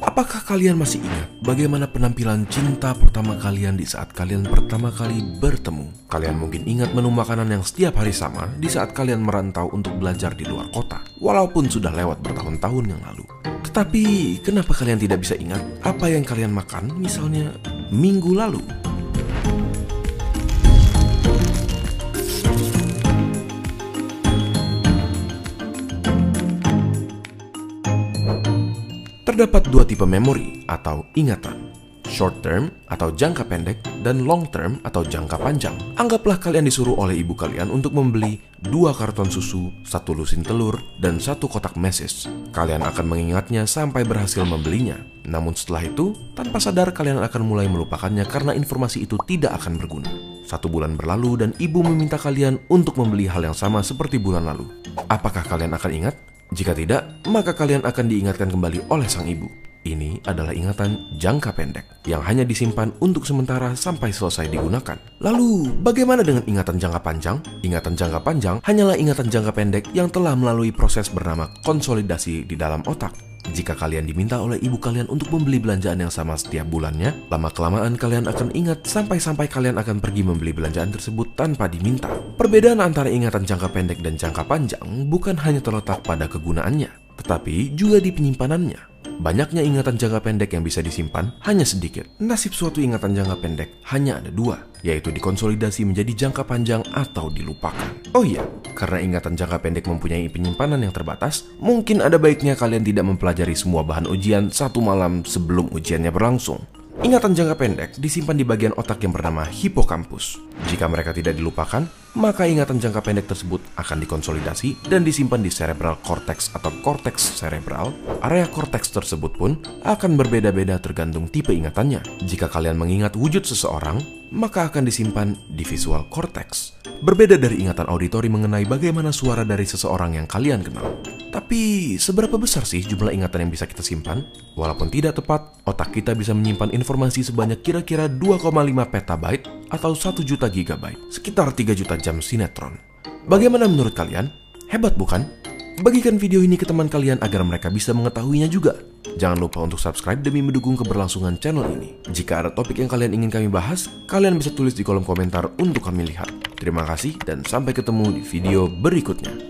Apakah kalian masih ingat bagaimana penampilan cinta pertama kalian di saat kalian pertama kali bertemu? Kalian mungkin ingat menu makanan yang setiap hari sama di saat kalian merantau untuk belajar di luar kota, walaupun sudah lewat bertahun-tahun yang lalu. Tetapi, kenapa kalian tidak bisa ingat apa yang kalian makan misalnya minggu lalu? Terdapat dua tipe memori atau ingatan. Short term atau jangka pendek dan long term atau jangka panjang. Anggaplah kalian disuruh oleh ibu kalian untuk membeli dua karton susu, satu lusin telur, dan satu kotak meses. Kalian akan mengingatnya sampai berhasil membelinya. Namun setelah itu, tanpa sadar kalian akan mulai melupakannya karena informasi itu tidak akan berguna. Satu bulan berlalu dan ibu meminta kalian untuk membeli hal yang sama seperti bulan lalu. Apakah kalian akan ingat? Jika tidak, maka kalian akan diingatkan kembali oleh sang ibu. Ini adalah ingatan jangka pendek yang hanya disimpan untuk sementara sampai selesai digunakan. Lalu, bagaimana dengan ingatan jangka panjang? Ingatan jangka panjang hanyalah ingatan jangka pendek yang telah melalui proses bernama konsolidasi di dalam otak. Jika kalian diminta oleh ibu kalian untuk membeli belanjaan yang sama setiap bulannya, lama-kelamaan kalian akan ingat sampai-sampai kalian akan pergi membeli belanjaan tersebut tanpa diminta. Perbedaan antara ingatan jangka pendek dan jangka panjang bukan hanya terletak pada kegunaannya, tetapi juga di penyimpanannya. Banyaknya ingatan jangka pendek yang bisa disimpan hanya sedikit. Nasib suatu ingatan jangka pendek hanya ada dua, yaitu dikonsolidasi menjadi jangka panjang atau dilupakan. Oh iya, karena ingatan jangka pendek mempunyai penyimpanan yang terbatas, mungkin ada baiknya kalian tidak mempelajari semua bahan ujian satu malam sebelum ujiannya berlangsung. Ingatan jangka pendek disimpan di bagian otak yang bernama hipokampus. Jika mereka tidak dilupakan, maka ingatan jangka pendek tersebut akan dikonsolidasi dan disimpan di cerebral cortex atau cortex cerebral. Area cortex tersebut pun akan berbeda-beda tergantung tipe ingatannya. Jika kalian mengingat wujud seseorang, maka akan disimpan di visual cortex. Berbeda dari ingatan auditori mengenai bagaimana suara dari seseorang yang kalian kenal. Tapi, seberapa besar sih jumlah ingatan yang bisa kita simpan? Walaupun tidak tepat, otak kita bisa menyimpan informasi sebanyak kira-kira 2,5 petabyte atau 1 juta gigabyte, sekitar 3 juta jam sinetron. Bagaimana menurut kalian? Hebat bukan? Bagikan video ini ke teman kalian agar mereka bisa mengetahuinya juga. Jangan lupa untuk subscribe demi mendukung keberlangsungan channel ini. Jika ada topik yang kalian ingin kami bahas, kalian bisa tulis di kolom komentar untuk kami lihat. Terima kasih dan sampai ketemu di video berikutnya.